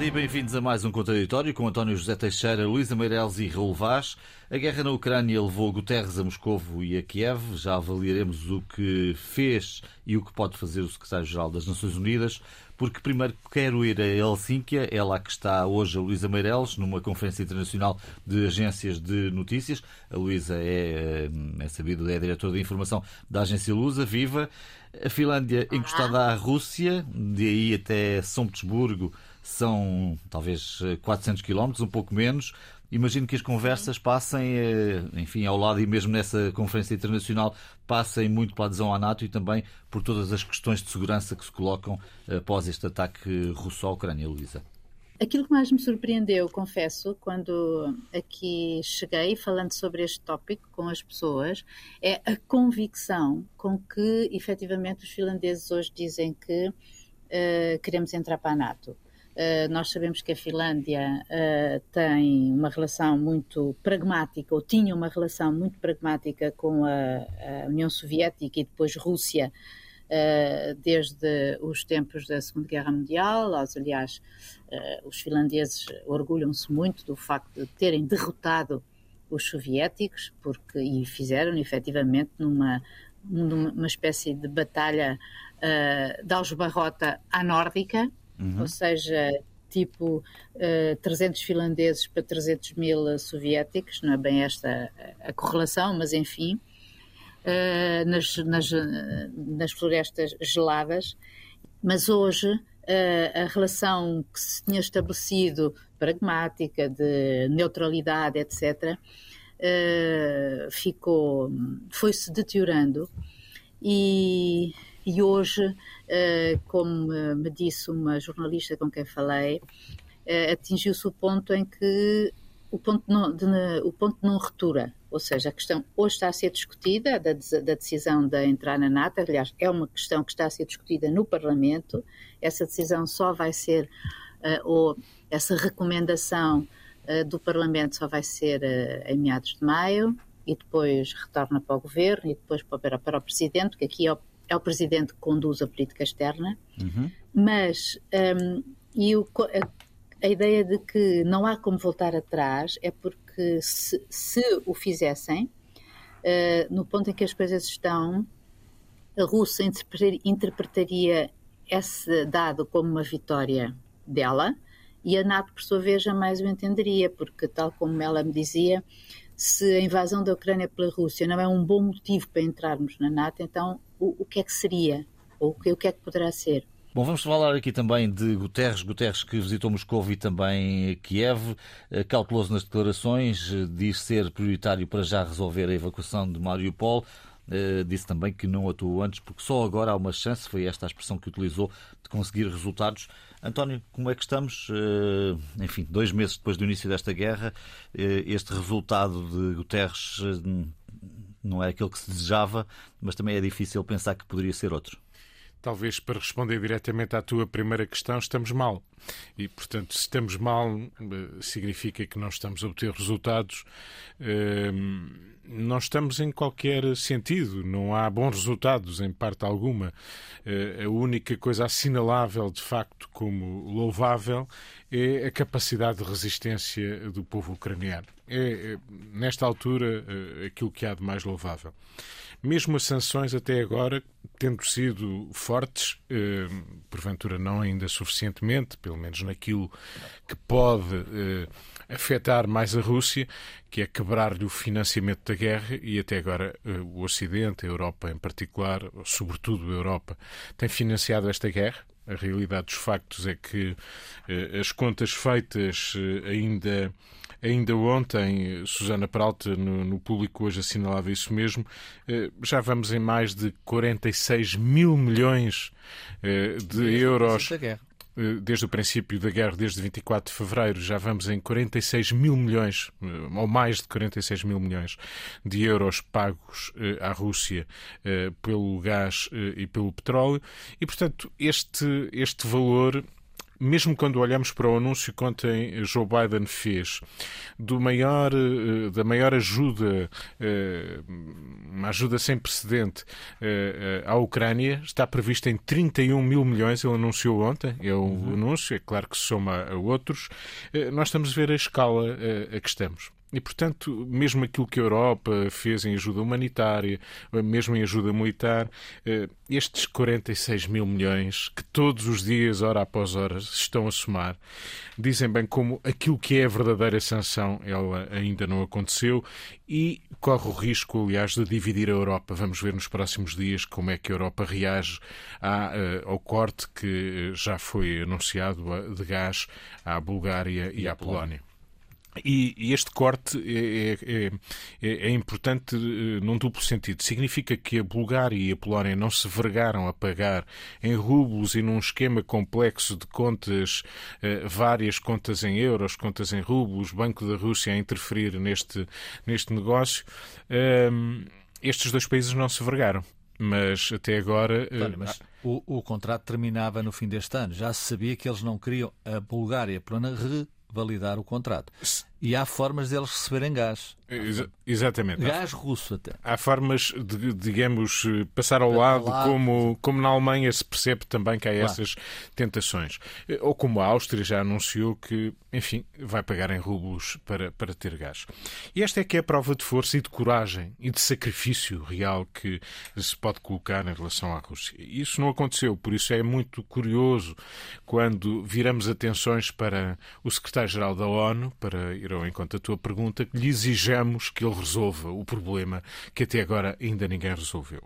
tarde e bem-vindos a mais um Contraditório com António José Teixeira, Luísa Meireles e Raul Vaz. A guerra na Ucrânia levou Guterres a Moscovo e a Kiev. Já avaliaremos o que fez e o que pode fazer o secretário-geral das Nações Unidas, porque primeiro quero ir a Helsínquia, é lá que está hoje a Luísa Meireles, numa conferência internacional de agências de notícias. A Luísa é, é sabido, é diretora de informação da agência Lusa, viva. A Finlândia encostada à Rússia, de aí até São Petersburgo, são talvez 400 quilómetros, um pouco menos. Imagino que as conversas passem, eh, enfim, ao lado e mesmo nessa conferência internacional, passem muito pela adesão à NATO e também por todas as questões de segurança que se colocam após este ataque russo à Ucrânia, Luísa. Aquilo que mais me surpreendeu, confesso, quando aqui cheguei falando sobre este tópico com as pessoas, é a convicção com que efetivamente os finlandeses hoje dizem que uh, queremos entrar para a NATO. Uh, nós sabemos que a Finlândia uh, tem uma relação muito pragmática, ou tinha uma relação muito pragmática com a, União Soviética e depois Rússia, uh, desde os tempos da Segunda Guerra Mundial. Aliás, os finlandeses orgulham-se muito do facto de terem derrotado os soviéticos, porque e fizeram efetivamente numa, numa espécie de batalha uh, de algebarrota à nórdica uhum. ou seja, tipo uh, 300 finlandeses para 300 mil soviéticos, não é bem esta a correlação, mas enfim, uh, nas, nas, nas florestas geladas. Mas hoje uh, a relação que se tinha estabelecido, pragmática, de neutralidade, etc., ficou, foi-se deteriorando e, e hoje eh, como me disse uma jornalista com quem falei, eh, atingiu-se o ponto em que o ponto, não, de, o ponto não retura, ou seja, a questão hoje está a ser discutida, da, da, decisão de entrar na NATO, aliás, é uma questão que está a ser discutida no Parlamento, essa decisão só vai ser, uh, ou essa recomendação uh, do Parlamento só vai ser uh, em meados de maio, e depois retorna para o Governo, e depois para, para o Presidente, que aqui é o é o presidente que conduz a política externa, uhum. mas um, e o, a, a, ideia de que não há como voltar atrás é porque se, se o fizessem, uh, no ponto em que as coisas estão, a Rússia interpretaria esse dado como uma vitória dela e a NATO, por sua vez, jamais o entenderia, porque, tal como ela me dizia, se a invasão da Ucrânia pela Rússia não é um bom motivo para entrarmos na NATO, então o, o que é que seria? Ou o que, o que é que poderá ser? Bom, vamos falar aqui também de Guterres, Guterres que visitou Moscou e também Kiev, eh, cauteloso nas declarações, eh, diz ser prioritário para já resolver a evacuação de Mariupol. Uh, disse também que não atuou antes, porque só agora há uma chance, foi esta a expressão que utilizou, de conseguir resultados. António, como é que estamos? Uh, enfim, dois meses depois do início desta guerra, uh, este resultado de Guterres não é aquele que se desejava, mas também é difícil pensar que poderia ser outro. Talvez para responder diretamente à tua primeira questão, estamos mal. E, portanto, se estamos mal, eh, significa que não estamos a obter resultados. Não estamos em qualquer sentido, não há bons resultados em parte alguma. Eh, a única coisa assinalável, de facto, como louvável, é a capacidade de resistência do povo ucraniano. É, é nesta altura, eh, aquilo que há de mais louvável. Mesmo as sanções até agora, tendo sido fortes, eh, porventura não ainda suficientemente, pelo menos naquilo que pode eh, afetar mais a Rússia, que é quebrar-lhe o financiamento da guerra, e até agora eh, o Ocidente, a Europa em particular, sobretudo a Europa, tem financiado esta guerra. A realidade dos factos é que eh, as contas feitas eh, ainda Ainda ontem, Susana Peralta, no, no público hoje, assinalava isso mesmo. Eh, já vamos em mais de 46 mil milhões de euros. Eh, desde o princípio da guerra, desde 24 de fevereiro, já vamos em 46 mil milhões, ou mais de 46 mil milhões de euros pagos à Rússia pelo gás e pelo petróleo. E, portanto, este, este valor mesmo quando olhamos para o anúncio que ontem Joe Biden fez do maior, eh, da maior ajuda, eh, uma ajuda sem precedente eh, à Ucrânia, está prevista em 31 mil milhões, ele anunciou ontem, é o uhum. anúncio, é claro que se soma a outros. Nós estamos a ver a escala a que estamos. E, portanto, mesmo aquilo que a Europa fez em ajuda humanitária, mesmo em ajuda militar, eh, estes 46 mil milhões que todos os dias, hora após hora, estão a somar, dizem bem como aquilo que é a verdadeira sanção ela ainda não aconteceu e corre o risco, aliás, de dividir a Europa. Vamos ver nos próximos dias como é que a Europa reage eh, ao corte que já foi anunciado de gás à Bulgária e, e à Polónia. E este corte é, é, é, é, importante eh, num duplo sentido. Significa que a Bulgária e a Polónia não se vergaram a pagar em rublos e num esquema complexo de contas, eh, várias contas em euros, contas em rublos, Banco da Rússia a interferir neste, neste negócio. Ehm, estes dois países não se vergaram mas até agora. Claro, mas o, o, contrato terminava no fim deste ano. Já se sabia que eles não queriam a Bulgária e a Polónia validar o contrato. E há formas deles receberem gás. Ex exatamente. Gás russo até. Há formas de, digamos, passar ao lado, lado, Como, como na Alemanha se percebe também que há claro. essas tentações. Ou como a Áustria já anunciou que, enfim, vai pagar em rublos para, para ter gás. E esta é que é a prova de força e de coragem e de sacrifício real que se pode colocar em relação à Rússia. Isso não aconteceu, por isso é muito curioso quando viramos atenções para o secretário-geral da ONU, para ir ao encontro da tua pergunta, que lhe exijamos que ele resolva o problema que até agora ainda ninguém resolveu.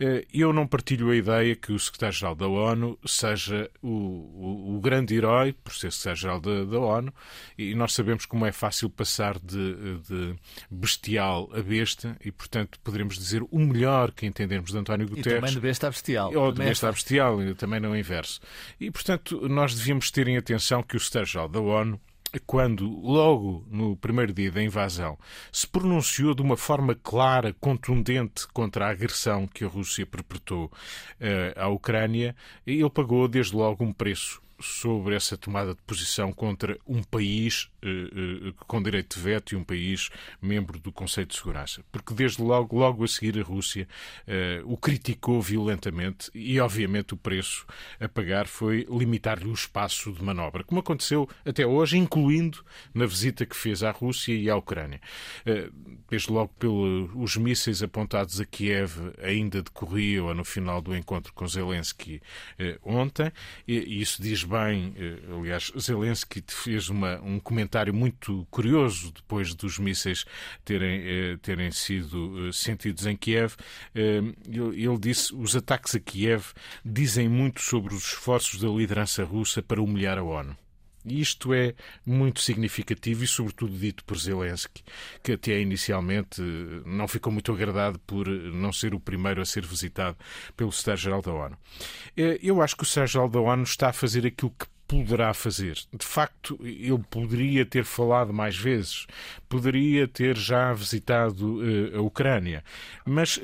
Eh, eu não partilho a ideia que o secretário-geral da ONU seja o, o, o, grande herói, por ser secretário-geral da, da, ONU, e nós sabemos como é fácil passar de, de, bestial a besta, e portanto poderemos dizer o melhor que entendemos de António Guterres. E também de besta a bestial. Ou de besta a bestial, também não o inverso. E portanto nós devíamos ter em atenção que o secretário-geral da ONU quando, logo no primeiro dia da invasão, se pronunciou de uma forma clara, contundente contra a agressão que a Rússia perpetrou uh, à Ucrânia, ele pagou desde logo um preço sobre essa tomada de posição contra um país uh, uh, com direito de veto e um país membro do Conselho de Segurança. Porque desde logo, logo a seguir a Rússia o criticou violentamente e, obviamente, o preço a pagar foi limitar-lhe o espaço de manobra, como aconteceu até hoje, incluindo na visita que fez à Rússia e à Ucrânia. Desde logo pelos mísseis apontados a Kiev ainda decorriam no final do encontro com Zelensky ontem, e isso diz bem, eh, aliás, Zelensky fez uma, um comentário muito curioso depois dos mísseis terem, eh, terem sido eh, sentidos em Kiev. Ele disse os ataques a Kiev dizem muito sobre os esforços da liderança russa para humilhar a ONU. Isto é muito significativo e, sobretudo, dito por Zelensky, que até inicialmente não ficou muito agradado por não ser o primeiro a ser visitado pelo Secretário-Geral da ONU. Eh, eu acho que o Secretário-Geral da ONU está a fazer aquilo que poderá fazer. De facto, ele poderia ter falado mais vezes, poderia ter já visitado a Ucrânia, mas.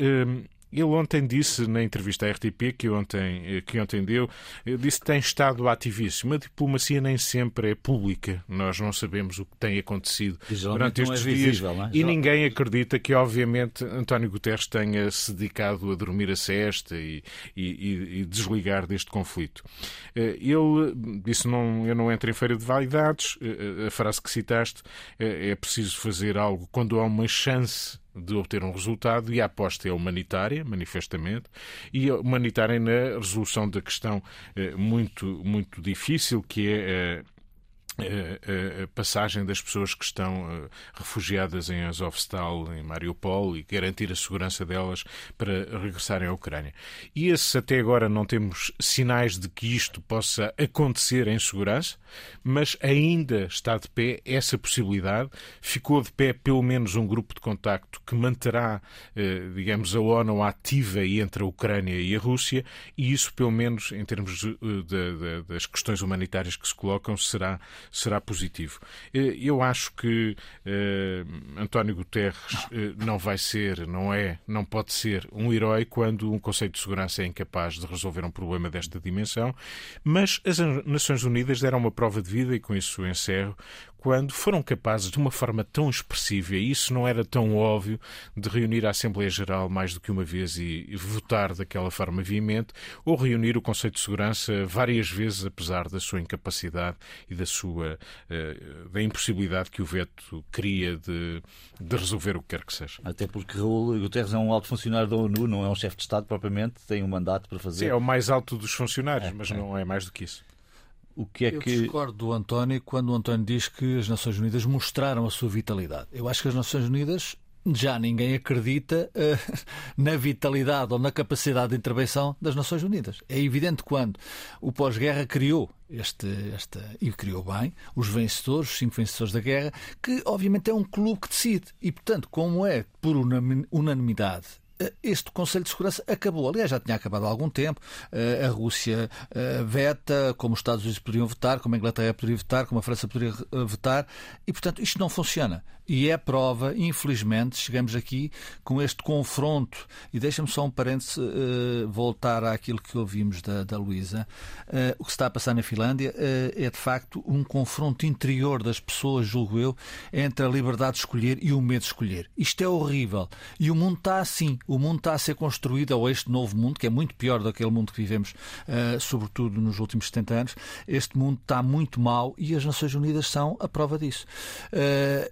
Ele ontem disse, na entrevista à RTP, que ontem, eh, que ontem deu, eh, disse que tem estado ativíssimo. A diplomacia nem sempre é pública. Nós não sabemos o que tem acontecido durante estes é visível, dias. É? E ninguém acredita que, obviamente, António Guterres tenha se dedicado a dormir a cesta e, e, e desligar deste conflito. Eh, ele disse, não, eu não entro em feira de validades. A frase que citaste, é preciso fazer algo quando há uma chance de obter um resultado e a aposta é humanitária, manifestamente, e humanitária na resolução da questão eh, muito, muito difícil que é eh, a, passagem das pessoas que estão eh, refugiadas em Azovstal, em Mariupol, e garantir a segurança delas para regressarem à Ucrânia. E até agora, não temos sinais de que isto possa acontecer em segurança, mas ainda está de pé essa possibilidade. Ficou de pé pelo menos um grupo de contacto que manterá, eh, digamos, a ONU ativa entre a Ucrânia e a Rússia, e isso, pelo menos, em termos de, de, de, das questões humanitárias que se colocam, será será positivo. Eu acho que António Guterres não vai ser, não é, não pode ser um herói quando um Conselho de Segurança é incapaz de resolver um problema desta dimensão, mas as Nações Unidas deram uma prova de vida, e com isso encerro, quando foram capazes, de uma forma tão expressiva, e isso não era tão óbvio, de reunir a Assembleia Geral mais do que uma vez e, votar daquela forma veemente, ou reunir o Conselho de Segurança várias vezes, apesar da sua incapacidade e da sua uh, da impossibilidade que o veto cria de, de resolver o que quer que seja. Até porque Raul Guterres é um alto funcionário da ONU, não é um chefe de Estado propriamente, tem um mandato para fazer. Sim, é o mais alto dos funcionários, é, mas é. não é mais do que isso. O que é Eu que... discordo do António quando o António diz que as Nações Unidas mostraram a sua vitalidade. Eu acho que as Nações Unidas já ninguém acredita uh, na vitalidade ou na capacidade de intervenção das Nações Unidas. É evidente quando o pós-guerra criou este, esta, e criou bem, os vencedores, os cinco vencedores da guerra, que obviamente é um clube que decide. E, portanto, como é por unanimidade este Conselho de Segurança acabou. Aliás, já tinha acabado há algum tempo. Eh, a Rússia eh, veta, como os Estados Unidos poderiam votar, como a Inglaterra poderia votar, como a França poderia votar, e, portanto, isto não funciona. E é prova, infelizmente, chegamos aqui com este confronto. E deixa-me só um parênteses uh, voltar àquilo que ouvimos da, da Luísa. O que está a passar na Finlândia é, de facto, um confronto interior das pessoas, julgo eu, entre a liberdade de escolher e o medo de escolher. Isto é horrível. E o mundo está assim. O mundo está a ser construído, ou este novo mundo, que é muito pior do que aquele mundo que vivemos, sobretudo nos últimos 70 anos. Este mundo está muito mal e as Nações Unidas são a prova disso.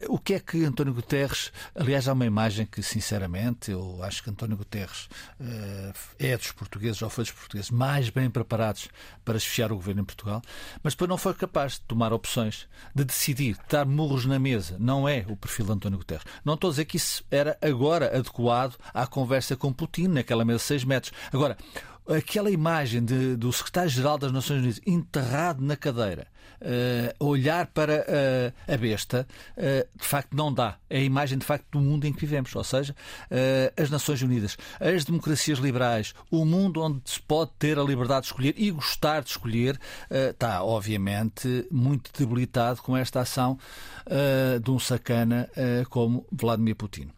o que é que António Guterres, aliás, há uma imagem que, sinceramente, eu acho que António Guterres uh, é dos portugueses, ou foi dos portugueses, mais bem preparados para esfiar o governo em Portugal, mas depois não foi capaz de tomar opções, de decidir, de dar murros na mesa. Não é o perfil de António Guterres. Não estou a dizer que isso era agora adequado à conversa com Putin, naquela mesa de seis metros. Agora, aquela imagem de, do secretário-geral das Nações Unidas enterrado na cadeira, uh, olhar para uh, a besta, uh, de facto não dá. É a imagem, de facto, do mundo em que vivemos. Ou seja, as Nações Unidas, as democracias liberais, o mundo onde se pode ter a liberdade de escolher e gostar de escolher, está, obviamente, muito debilitado com esta ação de um sacana como Vladimir Putin.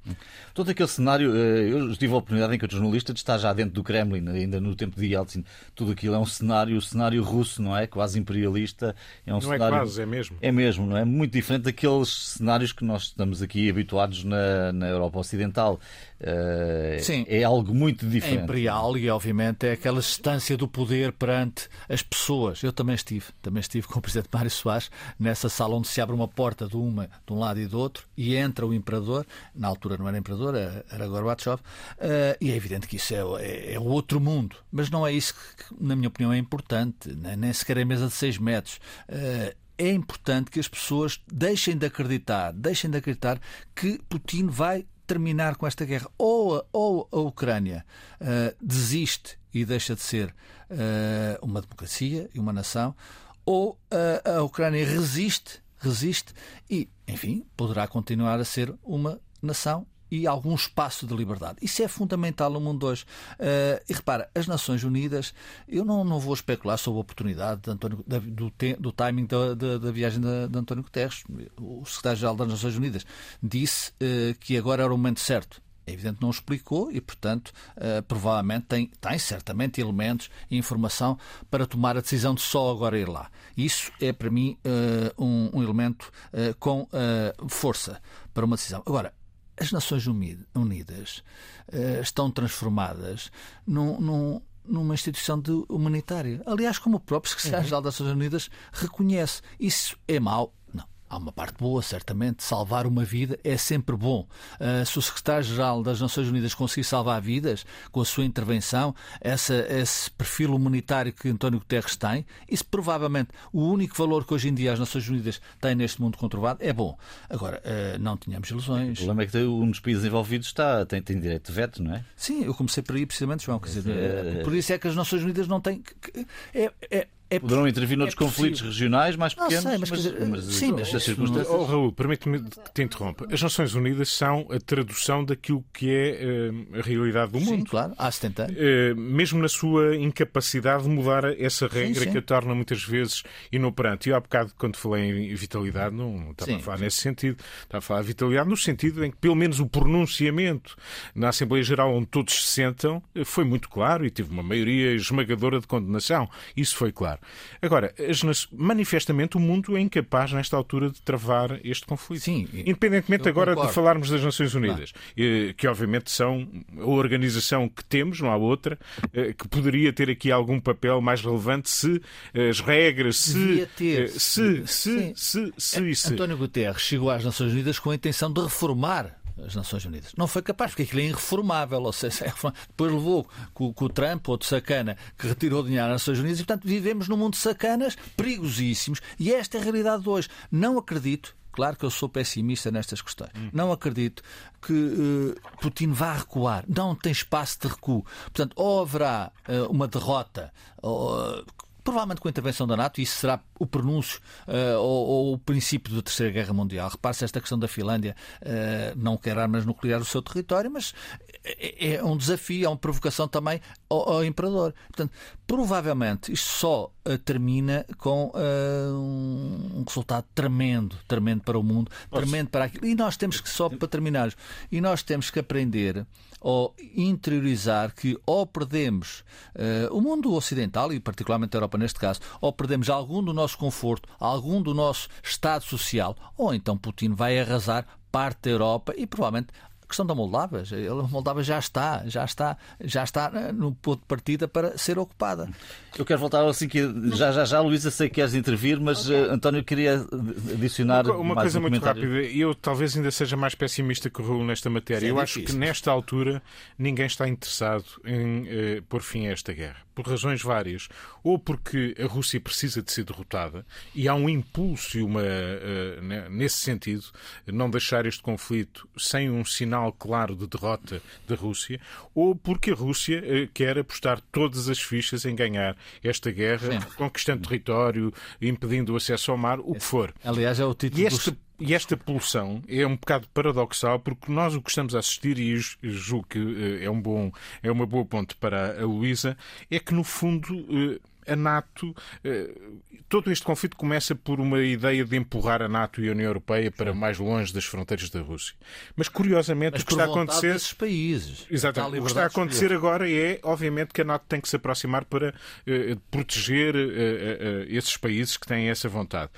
Todo aquele cenário, eu tive a oportunidade, enquanto jornalista, de estar já dentro do Kremlin, ainda no tempo de Yeltsin, tudo aquilo é um cenário, cenário russo, não é? Quase imperialista. É um não é cenário, é quase, é mesmo. É mesmo, não é? Muito diferente daqueles cenários que nós estamos aqui habituados na, na Europa Ocidental. Uh, Sim. É algo muito diferente. É imperial e, obviamente, é aquela distância do poder perante as pessoas. Eu também estive, também estive com o Presidente Mário Soares nessa sala onde se abre uma porta de uma de um lado e do outro e entra o imperador. Na altura não era imperador, era Gorbachev. Uh, e é evidente que isso é, é, é outro mundo. Mas não é isso que, na minha opinião, é importante. Nem, nem sequer a mesa de 6 metros. Uh, é importante que as pessoas deixem de acreditar, deixem de acreditar que Putin vai terminar com esta guerra. Ou a, ou a Ucrânia uh, desiste e deixa de ser uh, uma democracia e uma nação, ou uh, a Ucrânia resiste, resiste e, enfim, poderá continuar a ser uma nação e algum espaço de liberdade. Isso é fundamental no mundo hoje. Uh, e repara, as Nações Unidas, eu não, não vou especular sobre a oportunidade de António, do, do timing da, da, da viagem de, de, António Guterres. O secretário-geral das Nações Unidas disse uh, que agora era o momento certo. É evidente não explicou e, portanto, uh, provavelmente tem, tem certamente elementos e informação para tomar a decisão de só agora ir lá. Isso é, para mim, uh, um, um, elemento uh, com força para uma decisão. Agora, as Nações Unidas uh, estão transformadas num, num, numa instituição de humanitária. Aliás, como o próprio secretário-geral das Nações Unidas reconhece. Isso é mau? Há uma parte boa, certamente. Salvar uma vida é sempre bom. Uh, se o secretário-geral das Nações Unidas conseguir salvar vidas com a sua intervenção, essa, esse perfil humanitário que António Guterres tem, isso provavelmente o único valor que hoje em dia as Nações Unidas têm neste mundo conturbado é bom. Agora, uh, não tínhamos ilusões. O problema é que um dos países envolvidos está, tem, tem direito de veto, não é? Sim, eu comecei por aí precisamente, João. Quer dizer, uh, por isso é que as Nações Unidas não têm. É, é, é Poderão intervir noutros é conflitos regionais mais pequenos, sei, mas, mas, mas, sim, mas das circunstâncias. Oh, Raul, permite-me que te interrompa. As Nações Unidas são a tradução daquilo que é uh, a realidade do mundo. Sim, claro, há 70 anos. Uh, mesmo na sua incapacidade de mudar essa regra sim, sim. que a torna muitas vezes inoperante. E há bocado, quando falei em vitalidade, não estava sim, a falar nesse sentido. Estava a falar de vitalidade no sentido em que, pelo menos, o pronunciamento na Assembleia Geral, onde todos se sentam, foi muito claro e teve uma maioria esmagadora de condenação. Isso foi claro. Agora, manifestamente o mundo é incapaz, nesta altura, de travar este conflito. Sim. Independentemente agora concordo. de falarmos das Nações Unidas, eh, que obviamente são a organização que temos, não há outra, eh, que poderia ter aqui algum papel mais relevante se as regras, se. Ter. Se, se, se, se, se. António Guterres chegou às Nações Unidas com a intenção de reformar as Nações Unidas. Não foi capaz, porque aquilo é irreformável. Ou seja, é depois levou com, com o Trump, outro sacana, que retirou dinheiro às Nações Unidas, e portanto vivemos num mundo de sacanas perigosíssimos. E esta é a realidade de hoje. Não acredito Claro que eu sou pessimista nestas questões. Hum. Não acredito que uh, Putin vá recuar. Não tem espaço de recuo. Portanto, ou haverá uh, uma derrota, uh, provavelmente com a intervenção da NATO, e isso será o pronúncio uh, ou, ou, o princípio da Terceira Guerra Mundial. Repare-se esta questão da Finlândia uh, não quer armas nucleares no seu território, mas é, é um desafio, é uma provocação também ao, ao Imperador. Portanto, provavelmente isto só uh, termina com um resultado tremendo, tremendo para o mundo, tremendo para aquilo. E nós temos que, só para terminar, e nós temos que aprender ou interiorizar que ou perdemos o mundo ocidental, e particularmente a Europa neste caso, ou perdemos algum do nosso conforto, algum do nosso estado social, ou então Putin vai arrasar parte da Europa e provavelmente questão da Moldávia, a Moldávia já está, já está, já está eh, no ponto de partida para ser ocupada. Eu quero voltar assim que já já já Luísa sei que queres intervir, mas okay. uh, António queria adicionar uma, uma coisa um muito rápida. Eu talvez ainda seja mais pessimista que o Raul nesta matéria. Sim, é eu acho que nesta altura ninguém está interessado em uh, pôr fim a esta guerra, por razões várias, ou porque a Rússia precisa de ser derrotada e há um impulso e uma uh, nesse sentido não deixar este conflito sem um sinal claro de derrota da Rússia, ou porque a Rússia eh, quer apostar todas as fichas em ganhar esta guerra, Sim. conquistando território, impedindo o acesso ao mar, o que for. Aliás, é o título e esta, e esta pulsão é um bocado paradoxal, porque nós o que estamos a assistir, e julgo que eh, é, um bom, é uma boa ponte para a Luísa, é que, no fundo, eh, a NATO, eh, todo este conflito começa por uma ideia de empurrar a NATO e a União Europeia para mais longe das fronteiras da Rússia. Mas curiosamente Mas o que está a acontecer, desses países, exatamente, o que está a acontecer agora é, obviamente, que a NATO tem que se aproximar para uh, proteger uh, uh, esses países que têm essa vontade.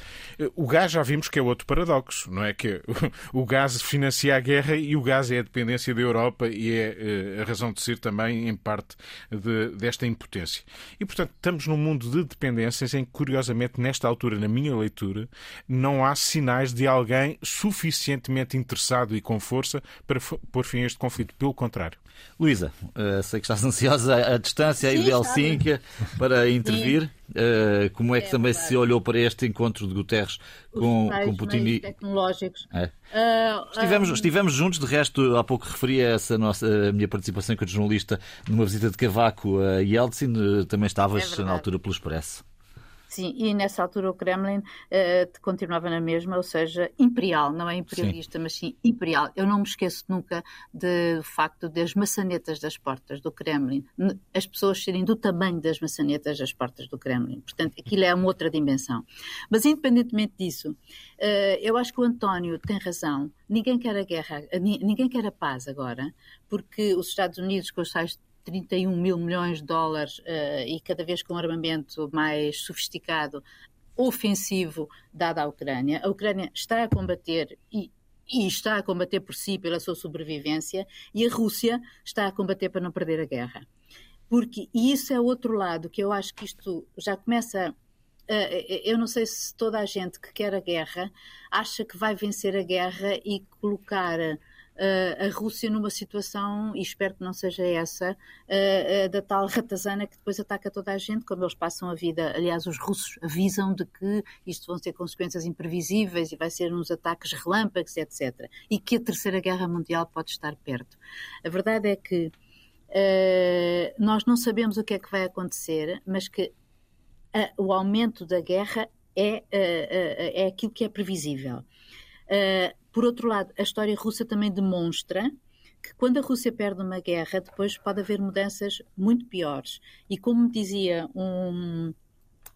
o gás já vimos que é outro paradoxo, não é que o gás financia a guerra e o gás é a dependência da Europa e é a razão de ser também em parte de, desta impotência. E portanto estamos num mundo de dependências em que, curiosamente, nesta altura, na minha leitura, não há sinais de alguém suficientemente interessado e com força para pôr fim a este conflito. Pelo contrário. Luísa, uh, sei que estás ansiosa à distância aí de Helsínquia para intervir. Uh, como é que é também verdade. se olhou para este encontro de Guterres com, com Putin? e tecnológicos. É. Uh, estivemos, estivemos juntos, de resto, há pouco referi essa nossa, a minha participação como jornalista numa visita de Cavaco a Yeltsin. Também estavas é na altura pelo Expresso. Sim, e nessa altura o Kremlin uh, continuava na mesma, ou seja, imperial, não é imperialista, sim. mas sim imperial. Eu não me esqueço nunca do facto das maçanetas das portas do Kremlin, as pessoas serem do tamanho das maçanetas das portas do Kremlin. Portanto, aquilo é uma outra dimensão. Mas, independentemente disso, uh, eu acho que o António tem razão. Ninguém quer a guerra, ninguém quer a paz agora, porque os Estados Unidos, com os tais 31 mil milhões de dólares uh, e cada vez com um armamento mais sofisticado, ofensivo, dado à Ucrânia. A Ucrânia está a combater e, e está a combater por si, pela sua sobrevivência, e a Rússia está a combater para não perder a guerra. Porque, e isso é outro lado que eu acho que isto já começa eu não sei se toda a gente que quer a guerra acha que vai vencer a guerra e colocar a Rússia numa situação, e espero que não seja essa, da tal ratazana que depois ataca toda a gente, como eles passam a vida. Aliás, os russos avisam de que isto vão ser consequências imprevisíveis e vai ser uns ataques relâmpagos, etc. E que a Terceira Guerra Mundial pode estar perto. A verdade é que nós não sabemos o que é que vai acontecer, mas que o aumento da guerra é, é aquilo que é previsível. Por outro lado, a história russa também demonstra que quando a Rússia perde uma guerra, depois pode haver mudanças muito piores. E como dizia um,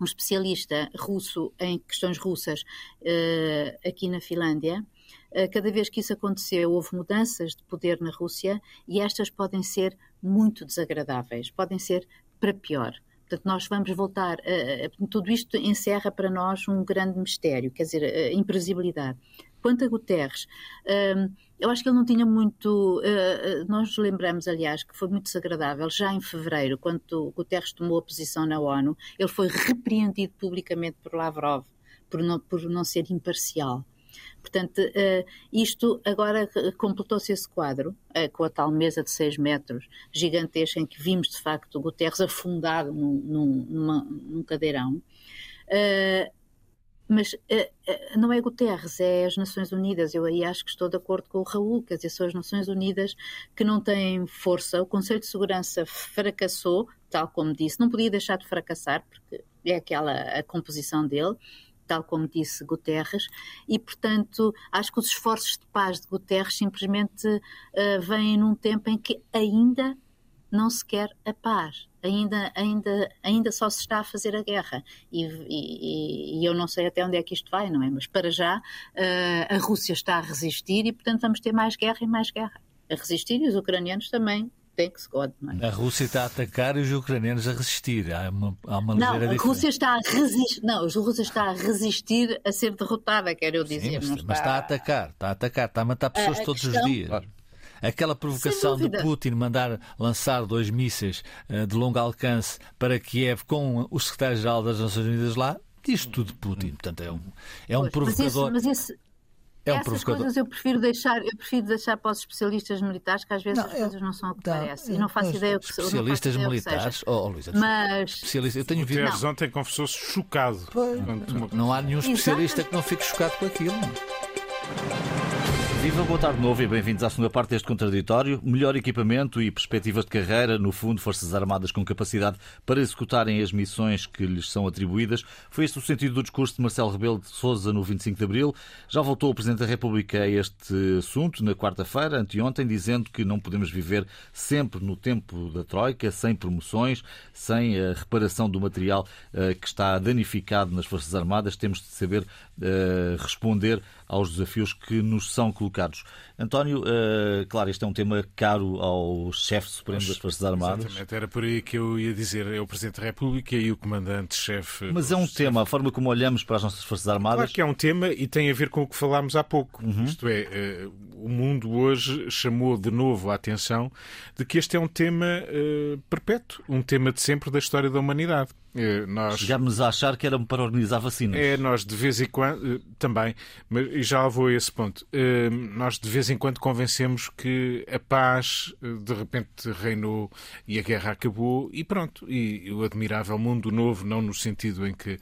um especialista russo em questões russas uh, aqui na Finlândia, uh, cada vez que isso aconteceu, houve mudanças de poder na Rússia e estas podem ser muito desagradáveis, podem ser para pior. Portanto, nós vamos voltar. Uh, tudo isto encerra para nós um grande mistério, quer dizer, a imprevisibilidade. Quanto a Guterres, eu acho que ele não tinha muito. Uh, nós nos lembramos, aliás, que foi muito desagradável, já em fevereiro, quando Guterres tomou a posição na ONU, ele foi repreendido publicamente por Lavrov por não, por não ser imparcial. Portanto, uh, isto agora completou-se esse quadro, com a tal mesa de 6 metros gigantesca em que vimos de facto Guterres afundado num, num, numa, num cadeirão. Mas uh, uh, não é Guterres, é as Nações Unidas. Eu aí acho que estou de acordo com o Raul, quer dizer, são as Nações Unidas que não têm força. O Conselho de Segurança fracassou, tal como disse, não podia deixar de fracassar, porque é aquela a composição dele, tal como disse Guterres, e portanto acho que os esforços de paz de Guterres simplesmente uh, vêm num tempo em que ainda não se quer a paz ainda, ainda, ainda só se está a fazer a guerra. E, e, e, eu não sei até onde é que isto vai, não é? Mas para já uh, a Rússia está a resistir e, portanto, vamos ter mais guerra e mais guerra. A resistir e os ucranianos também thanks God. É? A Rússia está a atacar e os ucranianos a resistir. Há uma, há uma não, a Rússia está a resistir. Não, a Rússia está a resistir a ser derrotada, quero eu dizer. Sim, mas, está... mas, está... a atacar, está a atacar, está a matar pessoas a, todos questão... os dias. Claro. Aquela provocação de Putin mandar lançar dois mísseis uh, de longo alcance para Kiev com o secretário-geral das Nações Unidas lá, diz tudo de Putin. Portanto, é um, é um pois, provocador. Mas, isso, mas é um Essas provocador. coisas eu prefiro deixar, eu prefiro deixar para os especialistas militares, que às vezes não, as coisas não são o que não, parece. E não faço ideia o que Especialistas militares, oh, oh Luísa, mas especialista, eu tenho visto. Ontem confessou-se chocado. Não, não, há nenhum especialista Exato. que não fique chocado com aquilo. Viva, boa tarde de novo e bem-vindos à segunda parte deste contraditório. Melhor equipamento e perspectivas de carreira, no fundo, Forças Armadas com capacidade para executarem as missões que lhes são atribuídas. Foi este o sentido do discurso de Marcelo Rebelo de Sousa no 25 de Abril. Já voltou o Presidente da República a este assunto na quarta-feira, anteontem, dizendo que não podemos viver sempre no tempo da Troika, sem promoções, sem a reparação do material uh, que está danificado nas Forças Armadas. Temos de saber uh, responder aos desafios que nos são colocados. António, uh, claro, este é um tema caro ao chefe supremo das Forças Armadas. Exatamente, era por aí que eu ia dizer, é o Presidente da República e o Comandante-Chefe. Mas é um tema, a forma como olhamos para as nossas Forças Armadas. Claro que é um tema e tem a ver com o que falámos há pouco. Uhum. Isto é, uh, o mundo hoje chamou de novo a atenção de que este é um tema uh, perpétuo, um tema de sempre da história da humanidade. É, nós... Chegámos a achar que era para organizar vacinas. É, nós de vez em quando, eh, também, mas já vou a esse ponto, eh, nós de vez em quando convencemos que a paz eh, de repente reinou e a guerra acabou e pronto. E o admirável mundo novo, não no sentido em que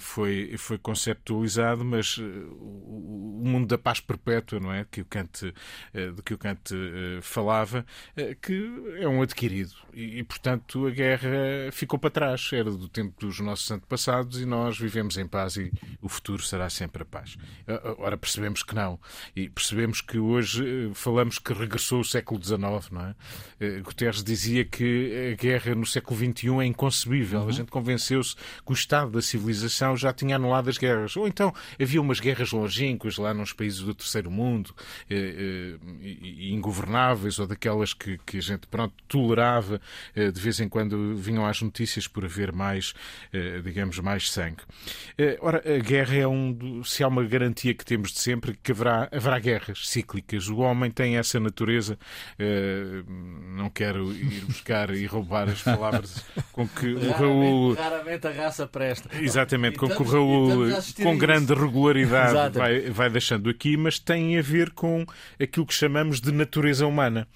foi, foi conceptualizado, mas o mundo da paz perpétua, não é? Que o Kant, de que o Kant falava, que é um adquirido. E, portanto, a guerra ficou para trás era do tempo dos nossos antepassados e nós vivemos em paz e o futuro será sempre a paz. Ora, percebemos que não. E percebemos que hoje eh, falamos que regressou o século XIX, não é? Eh, Guterres dizia que a guerra no século XXI é inconcebível. Uhum. A gente convenceu-se que o estado da civilização já tinha anulado as guerras. Ou então havia umas guerras longínquas lá nos países do terceiro mundo, eh, ingovernáveis, ou daquelas que, que a gente, pronto, tolerava. De vez em quando vinham às notícias por haver haver mais, eh, digamos, mais sangue. Eh, ora, a guerra é um. Se há uma garantia que temos de sempre, que haverá, haverá guerras cíclicas. O homem tem essa natureza. Eh, não quero ir buscar e roubar as palavras com que o Raul. Raramente a raça presta. Exatamente, com que o Raul, com grande regularidade, vai, vai deixando aqui, mas tem a ver com aquilo que chamamos de natureza humana.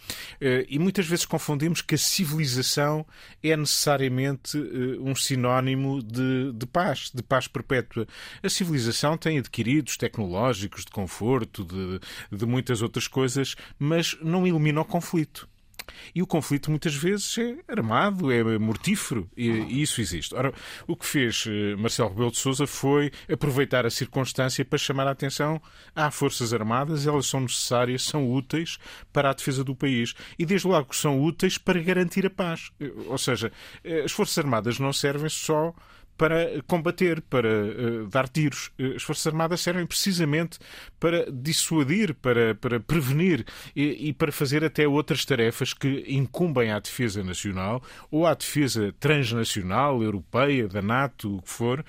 E muitas vezes confundimos que a civilização é necessariamente um sinónimo de, de paz, de paz perpétua. A civilização tem adquiridos tecnológicos, de conforto, de, de muitas outras coisas, mas não elimina o conflito. E o conflito muitas vezes é armado, é mortífero, e, e isso existe. Ora, o que fez eh, Marcelo Rebelo de Sousa foi aproveitar a circunstância para chamar a atenção às Forças Armadas, elas são necessárias, são úteis para a defesa do país e desde logo são úteis para garantir a paz. Eh, ou seja, eh, as Forças Armadas não servem só para combater, para uh, dar tiros. Eh, as Forças Armadas servem precisamente para dissuadir, para, para prevenir e, e, para fazer até outras tarefas que incumbem à defesa nacional ou à defesa transnacional, europeia, da NATO, o que for, uh,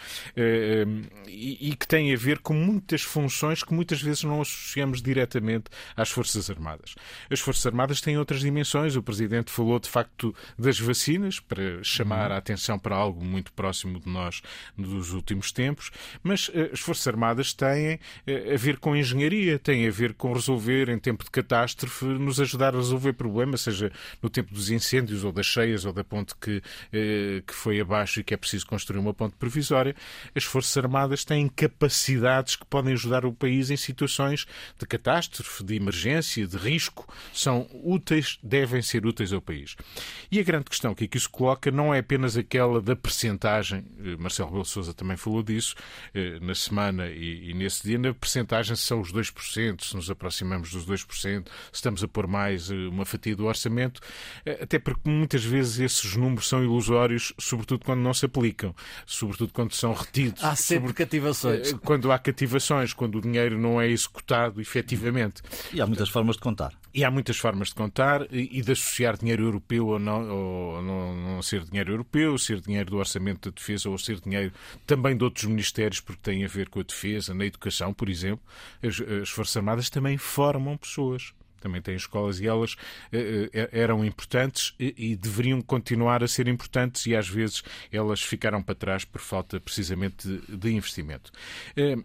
e, e, que têm a ver com muitas funções que muitas vezes não associamos diretamente às Forças Armadas. As Forças Armadas têm outras dimensões. O Presidente falou de facto das vacinas, para chamar uhum. a atenção para algo muito próximo de nós nos últimos tempos, mas eh, as Forças Armadas têm eh, a ver com engenharia, têm a ver com resolver em tempo de catástrofe, nos ajudar a resolver problemas, seja no tempo dos incêndios ou das cheias ou da ponte que, eh, que foi abaixo e que é preciso construir uma ponte provisória. As Forças Armadas têm capacidades que podem ajudar o país em situações de catástrofe, de emergência, de risco. São úteis, devem ser úteis ao país. E a grande questão que aqui se coloca não é apenas aquela da percentagem Marcelo Rebelo Sousa também falou disso eh, na semana e, e, nesse dia, na percentagem se são os 2%, se nos aproximamos dos 2%, se estamos a pôr mais eh, uma fatia do orçamento, eh, até porque muitas vezes esses números são ilusórios, sobretudo quando não se aplicam, sobretudo quando são retidos. Há sempre sobre... cativações. Quando há cativações, quando o dinheiro não é executado efetivamente. E há muitas formas de contar. E há muitas formas de contar e de associar dinheiro europeu ou não, ou não, não ser dinheiro europeu, ser dinheiro do orçamento da defesa ou ser dinheiro também de outros ministérios, porque tem a ver com a defesa, na educação, por exemplo. As, as Forças Armadas também formam pessoas também têm escolas e elas eh, eh, eram importantes e, e, deveriam continuar a ser importantes e às vezes elas ficaram para trás por falta precisamente de, de investimento. Eh,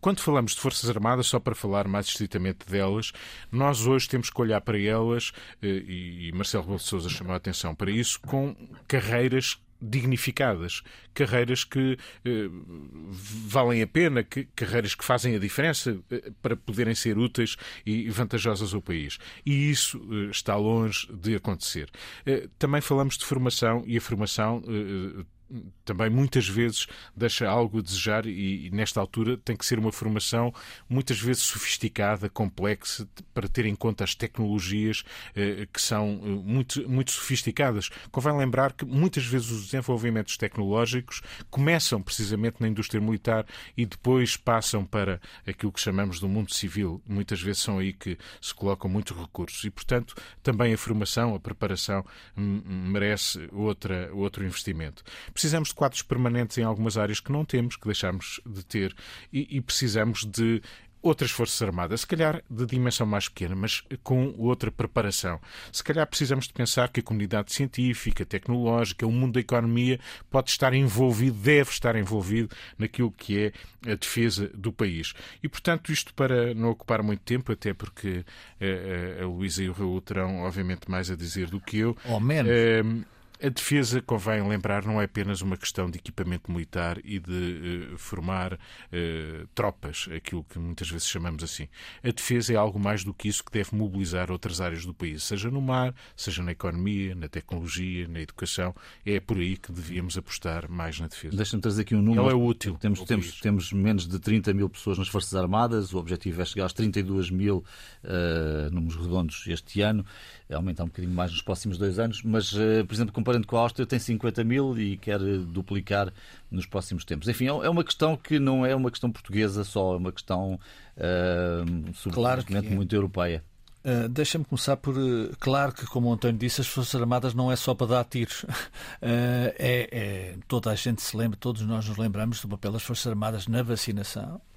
quando falamos de Forças Armadas, só para falar mais estritamente delas, nós hoje temos que olhar para elas, eh, e Marcelo Rebelo chamou a atenção para isso, com carreiras dignificadas, carreiras que eh, valem a pena, que, carreiras que fazem a diferença eh, para poderem ser úteis e vantajosas ao país. E isso eh, está longe de acontecer. Eh, também falamos de formação e a formação eh, também muitas vezes deixa algo a desejar e, e, nesta altura tem que ser uma formação muitas vezes sofisticada, complexa, para ter em conta as tecnologias eh, que são eh, muito, muito sofisticadas. Convém lembrar que muitas vezes os desenvolvimentos tecnológicos começam precisamente na indústria militar e depois passam para aquilo que chamamos do mundo civil. Muitas vezes são aí que se colocam muitos recursos e, portanto, também a formação, a preparação merece outra, outro investimento. Precisamos de quadros permanentes em algumas áreas que não temos, que deixamos de ter, e, e precisamos de outras Forças Armadas, se calhar de dimensão mais pequena, mas com outra preparação. Se calhar precisamos de pensar que a comunidade científica, tecnológica, o mundo da economia pode estar envolvido, deve estar envolvido naquilo que é a defesa do país. E, portanto, isto para não ocupar muito tempo, até porque a, eh, a, a Luísa e o Raul terão, obviamente, mais a dizer do que eu. Ou menos. Eh, a defesa, convém lembrar, não é apenas uma questão de equipamento militar e de uh, formar uh, tropas, aquilo que muitas vezes chamamos assim. A defesa é algo mais do que isso que deve mobilizar outras áreas do país, seja no mar, seja na economia, na tecnologia, na educação. É por aí que devíamos apostar mais na defesa. Deixa-me trazer aqui um número. Ela é útil. Temos, temos, temos menos de 30 mil pessoas nas Forças Armadas, o objetivo é chegar aos 32 mil uh, números redondos este ano, aumentar um bocadinho mais nos próximos dois anos, mas, por exemplo, comparando com a Áustria, tem 50 mil e quer duplicar nos próximos tempos. Enfim, é uma questão que não é uma questão portuguesa só, é uma questão uh, claro que é. muito europeia. Uh, Deixa-me começar por. Uh, claro que, como o António disse, as Forças Armadas não é só para dar tiros. Uh, é, é, toda a gente se lembra, todos nós nos lembramos do papel das Forças Armadas na vacinação, eh,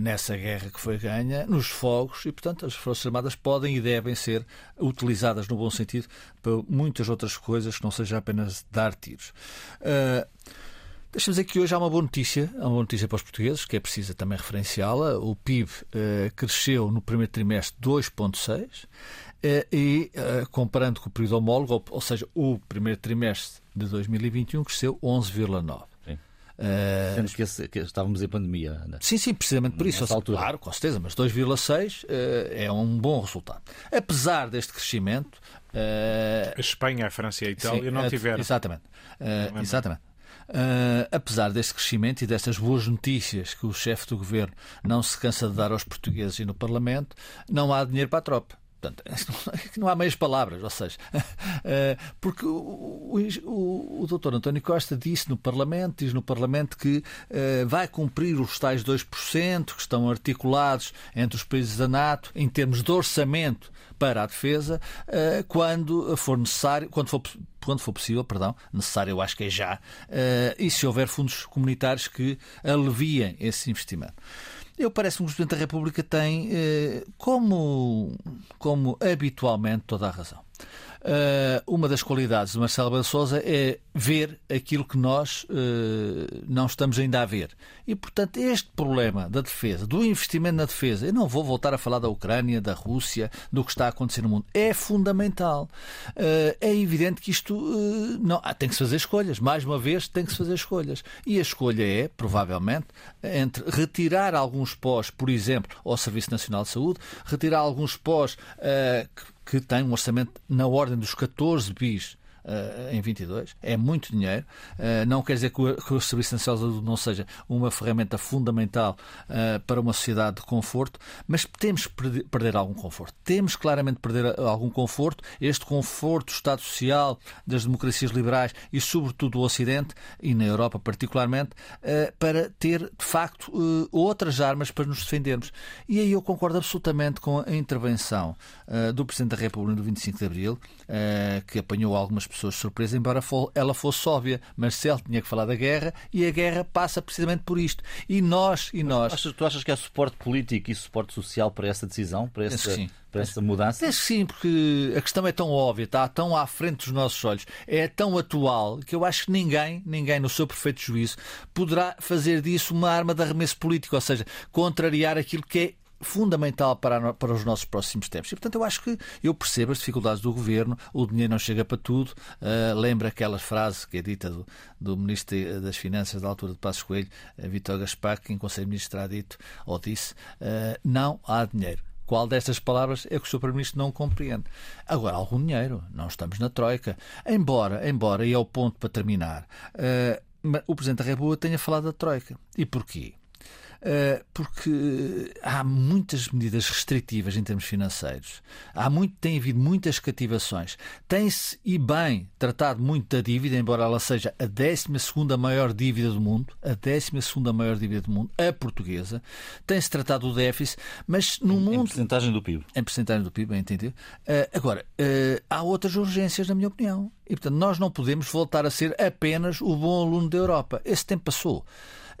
nessa guerra que foi ganha, nos fogos, e, portanto, as Forças Armadas podem e devem ser utilizadas, no bom sentido, para muitas outras coisas que não seja apenas dar tiros. Uh, Deixa-me dizer que hoje há uma boa notícia, há uma boa notícia para os portugueses, que é preciso também referenciá-la. O PIB uh, cresceu no primeiro trimestre 2,6% uh, e, comparando com o período homólogo, ou, ou, seja, o primeiro trimestre de 2021, cresceu 11,9%. Uh, Sendo que, esse, que, estávamos em pandemia. Né? Sim, sim, precisamente por isso. Altura. Claro, com certeza, mas 2,6 uh, é um bom resultado. Apesar deste crescimento, Uh, a Espanha, a França e a Itália sim, não tiveram. Exatamente. Uh, exatamente. Uh, apesar deste crescimento e destas boas notícias que o chefe do governo não se cansa de dar aos portugueses e no Parlamento, não há dinheiro para a tropa. Portanto, não há meias palavras, ou seja, eh, porque o, o, o doutor António Costa disse no Parlamento, diz no Parlamento que eh, vai cumprir os tais 2% que estão articulados entre os países da NATO em termos de orçamento para a defesa, eh, quando for necessário, quando for quando for possível, perdão, necessário eu acho que é já, e se houver fundos comunitários que aliviem esse investimento. Eu parece-me que o Presidente da República tem, eh, como, como habitualmente, toda a razão. Uh, uma das qualidades de Marcelo Rebelo Sousa é ver aquilo que nós uh, não estamos ainda a ver. E, portanto, este problema da defesa, do investimento na defesa, eu não vou voltar a falar da Ucrânia, da Rússia, do que está a acontecer no mundo, é fundamental. Uh, é evidente que isto não, ah, tem que se fazer escolhas. Mais uma vez, tem que se fazer escolhas. E a escolha é, provavelmente, entre retirar alguns pós, por exemplo, ao Serviço Nacional de Saúde, retirar alguns pós que tem um orçamento na ordem dos 14 bis em 22. É muito dinheiro. Uh, não quer dizer que o, que o Serviço Nacional de Saúde não seja uma ferramenta fundamental uh, para uma sociedade de conforto, mas temos que perder, perder, algum conforto. Temos claramente perder algum conforto. Este conforto do Estado Social, das democracias liberais e, sobretudo, do Ocidente, e na Europa particularmente, para ter, de facto, outras armas para nos defendermos. E aí eu concordo absolutamente com a intervenção do Presidente da República no 25 de Abril, que apanhou algumas pessoas surpresa, embora ela fosse óbvia. Ele tinha que falar da guerra, e a guerra passa precisamente por isto. E nós, e nós. Achas, tu achas que há suporte político e suporte social para essa decisão, para essa, para essa mudança? Que sim, porque a questão é tão óbvia, está tão à frente dos nossos olhos, é tão atual que eu acho que ninguém, ninguém no seu perfeito juízo, poderá fazer disso uma arma de arremesso político, ou seja, contrariar aquilo que é fundamental para, para os nossos próximos tempos. E, portanto, eu acho que eu percebo as dificuldades do governo, o dinheiro não chega para tudo. Uh, lembra aquela frase que é dita do, do Ministro das Finanças da altura de Passos Coelho, uh, Vítor Gaspar, que em Conselho de Ministros terá dito ou disse: uh, não há dinheiro. Qual destas palavras é que o Sr. Primeiro-Ministro não compreende? Agora, algum dinheiro, não estamos na Troika. Embora, embora, e é o ponto para terminar, o Presidente da República tenha falado da Troika. E porquê? Eh, porque há muitas medidas restritivas em termos financeiros. Há muito, tem havido muitas cativações. Tem-se, e bem, tratado muito da dívida, embora ela seja a 12 maior dívida do mundo, a 12 maior dívida do mundo, a portuguesa. Tem-se tratado do déficit, mas no em, mundo. Em porcentagem do PIB. Em porcentagem do PIB, bem entendido. Uh, agora, há outras urgências, na minha opinião. E, portanto, nós não podemos voltar a ser apenas o bom aluno da Europa. Esse tempo passou.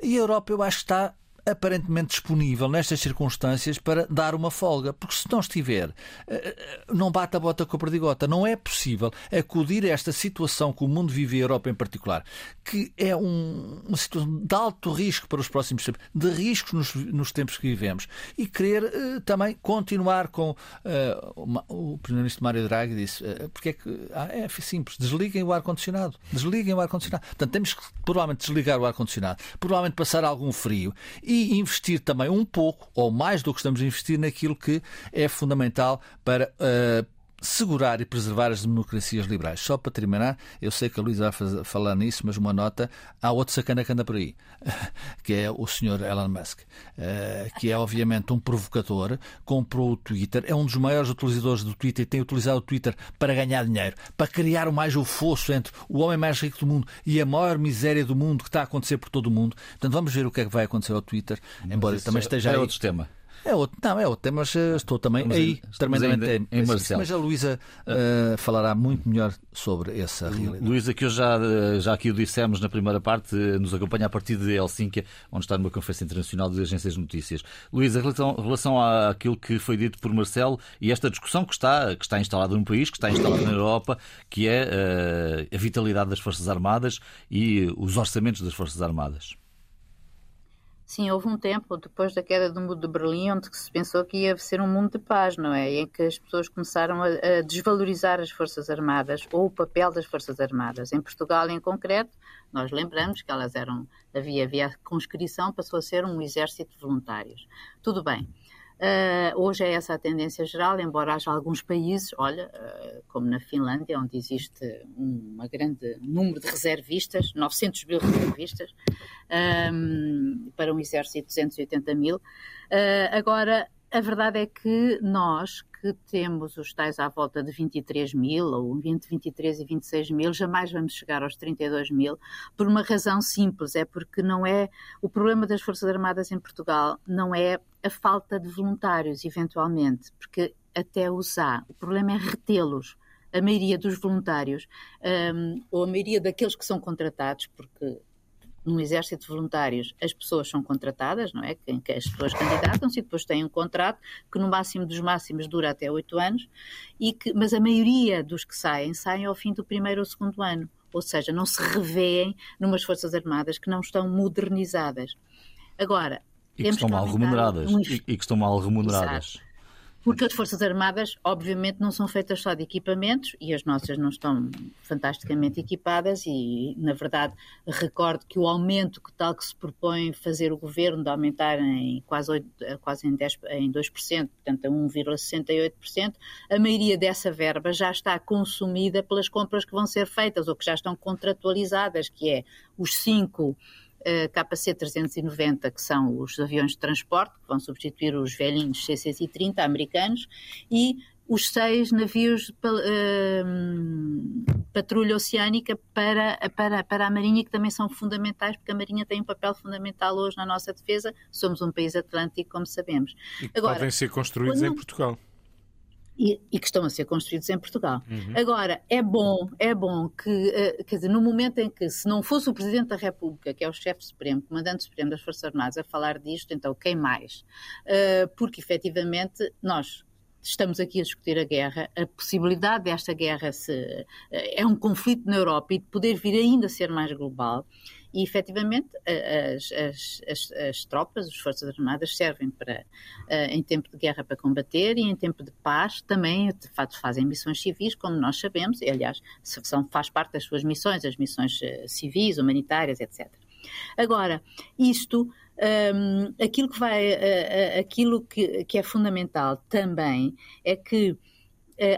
E a Europa, eu acho que está aparentemente disponível nestas circunstâncias para dar uma folga, porque se não estiver, eh, eh, não bate a bota com a perdigota. Não é possível acudir a esta situação que o mundo vive, e a Europa em particular, que é um, uma situação de alto risco para os próximos tempos, de riscos nos, nos tempos que vivemos, e querer uh, também continuar com. Uh, o Primeiro-Ministro Mário Draghi disse: uh, porque é que. Ah, é simples, desliguem o ar-condicionado. Desliguem o ar-condicionado. Portanto, temos que provavelmente desligar o ar-condicionado, provavelmente passar algum frio investir também um pouco, ou mais do que estamos a investir, naquilo que é fundamental para uh, segurar e preservar as democracias liberais. Só para terminar, eu sei que a Luísa vai falar nisso, mas uma nota, há outro sacana que anda por aí, que é o senhor Elon Musk, eh, que é obviamente um provocador, comprou o Twitter, é um dos maiores utilizadores do Twitter e tem utilizado o Twitter para ganhar dinheiro, para criar mais o fosso entre o homem mais rico do mundo e a maior miséria do mundo que está a acontecer por todo o mundo. Portanto, vamos ver o que é que vai acontecer ao Twitter, embora também esteja é aí. outro tema. É outro, não, é outro tema, mas eh, estou também estamos aí, tremendamente em, em Marcelo. Mas a Luísa uh, falará muito melhor sobre essa realidade. Luísa, que hoje já, eh, já aqui o dissemos na primeira parte, nos acompanha a partir de Helsínquia, onde está numa Conferência Internacional de Agências de Notícias. Luísa, em relação, relação àquilo que foi dito por Marcelo e esta discussão que está, que está instalada no país, que está instalada na Europa, que é uh, a vitalidade das Forças Armadas e os orçamentos das Forças Armadas. Sim, houve um tempo, depois da queda do muro de Berlim, onde se pensou que ia ser um mundo de paz, não é? E em que as pessoas começaram a, a, desvalorizar as Forças Armadas ou o papel das Forças Armadas. Em Portugal, em concreto, nós lembramos que elas eram, havia, havia conscrição, passou a ser um exército de voluntários. Tudo bem. Uh, hoje é essa a tendência geral, embora haja alguns países, olha, uh, como na Finlândia, onde existe um grande número de reservistas, 900 mil reservistas, um, para um exército de 280 mil. Uh, agora, a verdade é que nós, que temos os tais à volta de 23 mil, ou entre 23 e 26 mil, jamais vamos chegar aos 32 mil, por uma razão simples, é porque não é, o problema das Forças Armadas em Portugal não é a falta de voluntários, eventualmente, porque até os há, o problema é retê-los. A maioria dos voluntários, um, ou a maioria daqueles que são contratados, porque num exército de voluntários as pessoas são contratadas, não é? Que as pessoas candidatam-se e depois têm um contrato que no máximo dos máximos dura até oito anos, e que, mas a maioria dos que saem, saem ao fim do primeiro ou segundo ano. Ou seja, não se revêem numas Forças Armadas que não estão modernizadas. Agora, e que estão mal remuneradas. Um... E, e, que estão mal remuneradas. Exato. Porque as Forças Armadas, obviamente, não são feitas só de equipamentos e as nossas não estão fantasticamente equipadas e, na verdade, recordo que o aumento que tal que se propõe fazer o governo de aumentar em quase, 8, quase em, 10, em 2%, portanto a 1,68%, a maioria dessa verba já está consumida pelas compras que vão ser feitas ou que já estão contratualizadas, que é os cinco KC-390, que são os aviões de transporte, que vão substituir os velhinhos C-130 americanos, e os seis navios de uh, patrulha oceânica para, para, para a Marinha, que também são fundamentais, porque a Marinha tem um papel fundamental hoje na nossa defesa. Somos um país atlântico, como sabemos. E Agora, podem ser construídos quando... em Portugal e, e, que estão a ser construídos em Portugal. Uhum. Agora, é bom, é bom que, uh, quer dizer, no momento em que, se não fosse o Presidente da República, que é o chefe supremo, comandante supremo das Forças Armadas, a falar disto, então quem mais? Uh, porque, efetivamente, nós estamos aqui a discutir a guerra, a possibilidade desta guerra se, uh, é um conflito na Europa e de poder vir ainda a ser mais global. E, efetivamente, as, as, as, as tropas, as Forças Armadas, servem para, eh, em tempo de guerra para combater e em tempo de paz também, de facto, fazem missões civis, como nós sabemos, e, aliás, são, faz parte das suas missões, as missões eh, civis, humanitárias, etc. Agora, isto, um, aquilo que vai, uh, aquilo que, que, é fundamental também é que uh,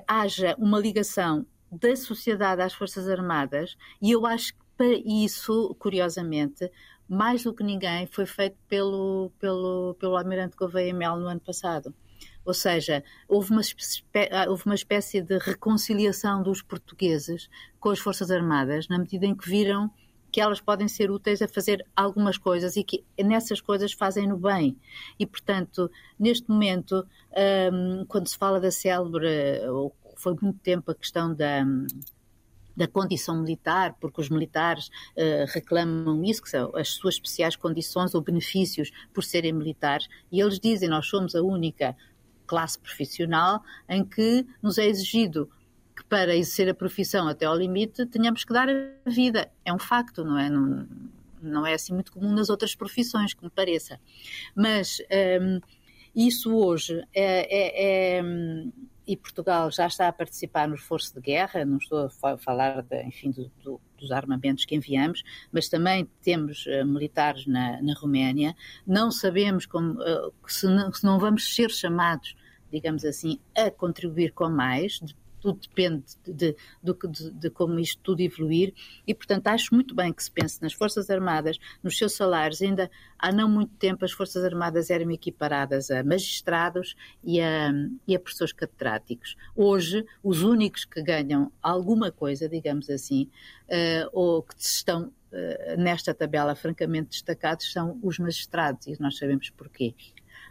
haja uma ligação da sociedade às Forças Armadas, e eu acho que e isso, curiosamente, mais do que ninguém, foi feito pelo, pelo, pelo Almirante Gouveia Mel no ano passado. Ou seja, houve uma, ah, houve uma espécie de reconciliação dos portugueses com as Forças Armadas, na medida em que viram que elas podem ser úteis a fazer algumas coisas e que nessas coisas fazem no bem. E, portanto, neste momento, um, quando se fala da célebre, ou foi muito tempo a questão da da condição militar, porque os militares uh, reclamam isso, que são as suas especiais condições ou benefícios por serem militares, e eles dizem: nós somos a única classe profissional em que nos é exigido que para exercer a profissão até ao limite tenhamos que dar a vida. É um facto, não é? Não, não é assim muito comum nas outras profissões, que me pareça. Mas um, ehm, isso hoje é, é, é e Portugal já está a participar no esforço de guerra, não estou a falar de, enfim, do, do, dos armamentos que enviamos, mas também temos uh, militares na, na Roménia. Não sabemos como, uh, se, não, se não vamos ser chamados digamos assim, a contribuir com mais, tudo depende de, de, de, de, como isto tudo evoluir e, portanto, acho muito bem que se pense nas Forças Armadas, nos seus salários. Ainda há não muito tempo as Forças Armadas eram equiparadas a magistrados e a, e a professores catedráticos. Hoje, os únicos que ganham alguma coisa, digamos assim, uh, ou que estão uh, nesta tabela francamente destacados são os magistrados e nós sabemos porquê.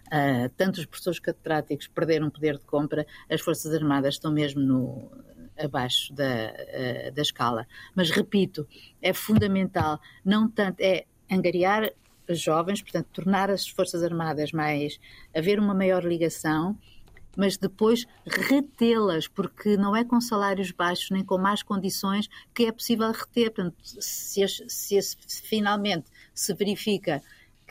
Uh, tanto os professores catedráticos perderam poder de compra, as Forças Armadas estão mesmo no, abaixo da, uh, da escala. Mas repito, é fundamental, não tanto, é angariar jovens, portanto, tornar as Forças Armadas mais, haver uma maior ligação, mas depois retê-las, porque não é com salários baixos nem com más condições que é possível reter. Portanto, se, se, se finalmente se verifica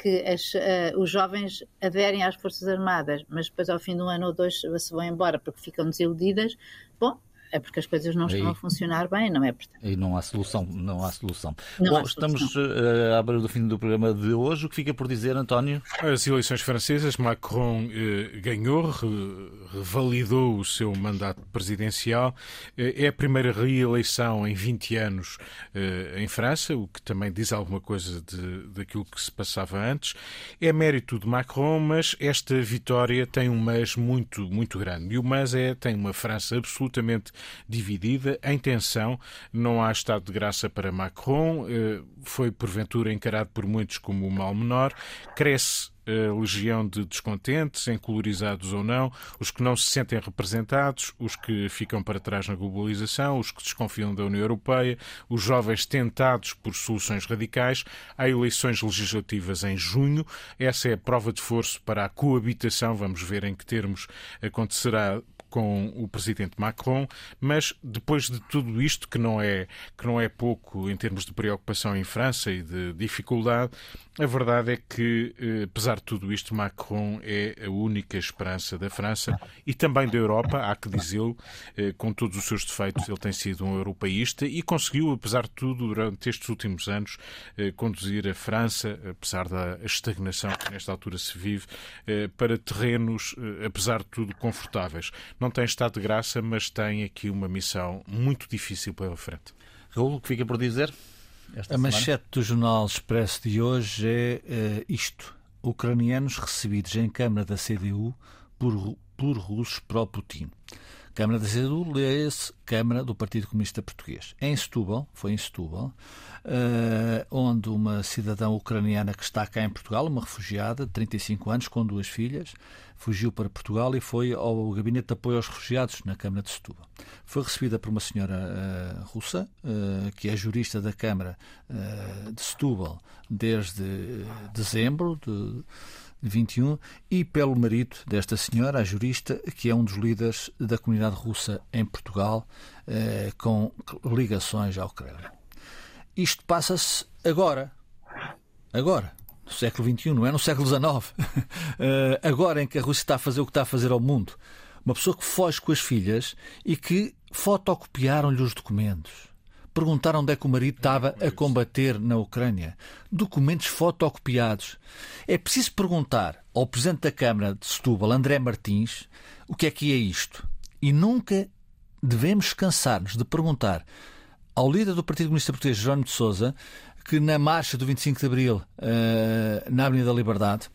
que as, uh, os jovens aderem às Forças Armadas, mas depois ao fim de um ano ou dois se vão embora porque ficam desiludidas, bom, é porque as coisas não estão a funcionar bem, não é? Portanto... E não há solução, não há solução. Não Bom, há solução. estamos uh, à beira do fim do programa de hoje. O que fica por dizer, António? As eleições francesas, Macron uh, ganhou, revalidou o seu mandato presidencial. Uh, é a primeira reeleição em 20 anos em França, o que também diz alguma coisa de, daquilo que se passava antes. É mérito de Macron, mas esta vitória tem um mas muito, muito grande. E o mas é, tem uma França absolutamente dividida, em tensão, não há estado de graça para Macron, eh, foi porventura encarado por muitos como o mal menor, cresce a legião de descontentes, encolorizados ou não, os que não se sentem representados, os que ficam para trás na globalização, os que desconfiam da União Europeia, os jovens tentados por soluções radicais. Há eleições legislativas em junho. Essa é a prova de força para a coabitação. Vamos ver em que termos acontecerá com o presidente Macron, mas depois de tudo isto, que não é, que não é pouco em termos de preocupação em França e de dificuldade, a verdade é que, eh, apesar de tudo isto, Macron é a única esperança da França e também da Europa, há que dizê-lo, eh, com todos os seus defeitos, ele tem sido um europeísta e conseguiu, apesar de tudo, durante estes últimos anos, eh, conduzir a França, apesar da estagnação que nesta altura se vive, para terrenos, apesar de tudo, confortáveis. Não tem estado de graça, mas tem aqui uma missão muito difícil pela frente. Raul, o que fica por dizer? a manchete do Jornal Expresso de hoje é uh, isto: ucranianos recebidos em Câmara da CDU por, por russos pró-Putin. Câmara da CDU lê-se Câmara do Partido Comunista Português. Em Setúbal, foi em Setúbal, uh, onde uma cidadã ucraniana que está cá em Portugal, uma refugiada de 35 anos, com duas filhas, fugiu para Portugal e foi ao Gabinete de Apoio aos Refugiados na Câmara de Setúbal. Foi recebida por uma senhora uh, russa, uh, que é jurista da Câmara de Setúbal desde dezembro de 21, e pelo marido desta senhora, a jurista, que é um dos líderes da comunidade russa em Portugal, eh, com ligações ao Kremlin. Isto passa-se agora. Agora. No século XXI, não é no século XIX. eh, agora em que a Rússia está a fazer o que está a fazer ao mundo. Uma pessoa que foge com as filhas e que fotocopiaram-lhe os documentos perguntaram onde é que o marido estava a combater na Ucrânia. Documentos fotocopiados. É preciso perguntar ao Presidente da Câmara de Setúbal, André Martins, o que é que é isto. E nunca devemos cansar-nos de perguntar ao líder do Partido Comunista Português, Jerónimo de Sousa, que na marcha do 25 de Abril, uh, na Avenida da Liberdade,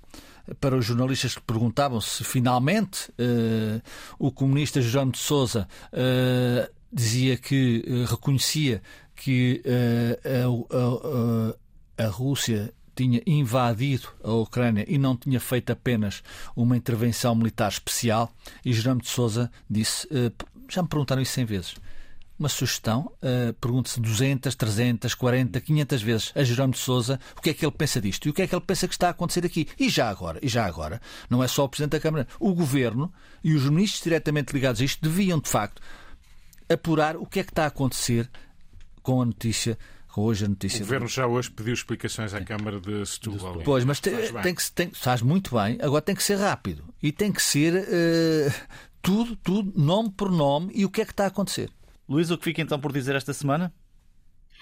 para os jornalistas que perguntavam se finalmente uh, o comunista Jerónimo de Sousa uh, dizia que uh, reconhecia que uh, a, a, a, Rússia tinha invadido a Ucrânia e não tinha feito apenas uma intervenção militar especial. E Jerónimo de Sousa disse: uh, já me perguntaram isso 100 vezes. Uma sugestão, pergunte-se 200, 300, 40, 500 vezes a Jerónimo de Sousa o que é que ele pensa disto e o que é que ele pensa que está a acontecer aqui. E já agora, e já agora, não é só o Presidente da Câmara, o Governo e os ministros diretamente ligados a isto deviam, de facto, apurar o que é que está a acontecer com a notícia hoje a notícia. O Governo já hoje pediu explicações à Câmara de Setúbal. Pois, mas tem, tem que tem, faz muito bem. Agora tem que ser rápido e tem que ser uh, tudo, tudo, nome por nome e o que é que está a acontecer. Luís, o que fica então por dizer esta semana?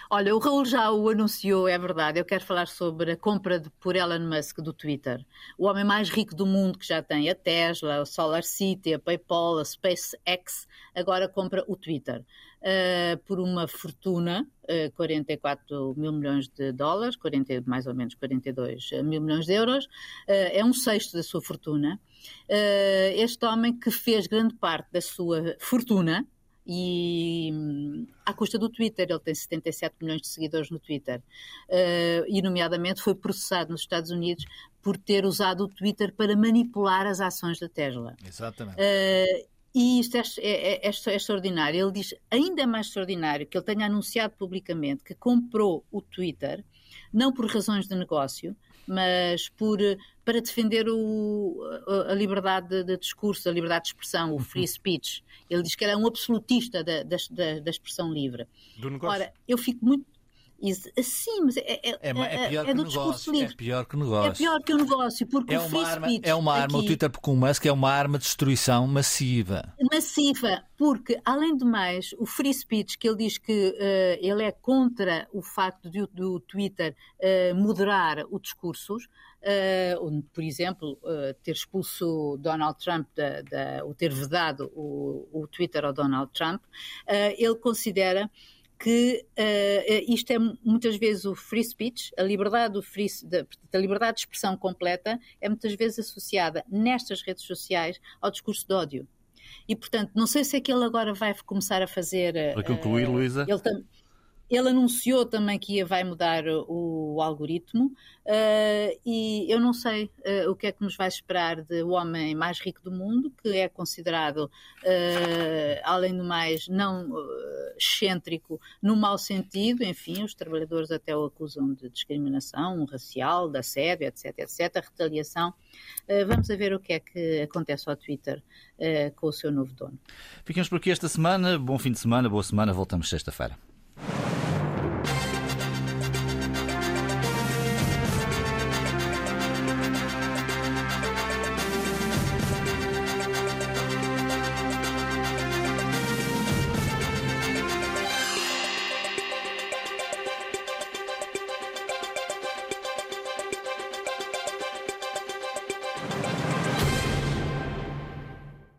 Olha, o Raul já o anunciou, é verdade. Eu quero falar sobre a compra de, por Elon Musk do Twitter. O homem mais rico do mundo, que já tem a Tesla, a Solar City, a PayPal, a SpaceX, agora compra o Twitter. Uh, por uma fortuna, uh, 44 mil milhões de dólares, 40, mais ou menos 42 mil milhões de euros, uh, é um sexto da sua fortuna. Este homem que fez grande parte da sua fortuna, e hum, à custa do Twitter, ele tem 77 milhões de seguidores no Twitter, uh, e nomeadamente foi processado nos Estados Unidos por ter usado o Twitter para manipular as ações da Tesla. Exatamente. Uh, e isto é, é, é, é, extraordinário. Ele diz ainda mais extraordinário que ele tenha anunciado publicamente que comprou o Twitter, não por razões de negócio, mas por, para defender o, a, a liberdade de, discurso, a liberdade de expressão, o free uhum. speech. Ele diz que era um absolutista da, da, da expressão livre. Do negócio. Ora, eu fico muito Sim, mas é, é, é, é, pior é do discurso livre. É pior que negócio. É pior que o negócio, porque é o free arma, speech. É uma arma, aqui, o Twitter com o Musk é uma arma de destruição massiva. Massiva, porque, além de mais, o free speech, que ele diz que uh, ele é contra o facto de, do Twitter uh, moderar os discursos, uh, por exemplo, ter expulso Donald Trump, da, da, ou ter vedado o, o Twitter ao Donald Trump, ele considera que uh, isto é muitas vezes o free speech, a liberdade, do free, da, a liberdade de expressão completa é muitas vezes associada nestas redes sociais ao discurso de ódio. E, portanto, não sei se é que ele agora vai começar a fazer. Para concluir, uh, Luísa. Ele, ele anunciou também que ia, vai mudar o, o algoritmo uh, e eu não sei uh, o que é que nos vai esperar de o homem mais rico do mundo, que é considerado, uh, além do mais, não excêntrico no mau sentido. Enfim, os trabalhadores até o acusam de discriminação racial, de assédio, etc, etc, retaliação. vamos ver o que é que acontece ao Twitter com o seu novo dono. Ficamos por aqui esta semana. Bom fim de semana, boa semana. Voltamos sexta-feira.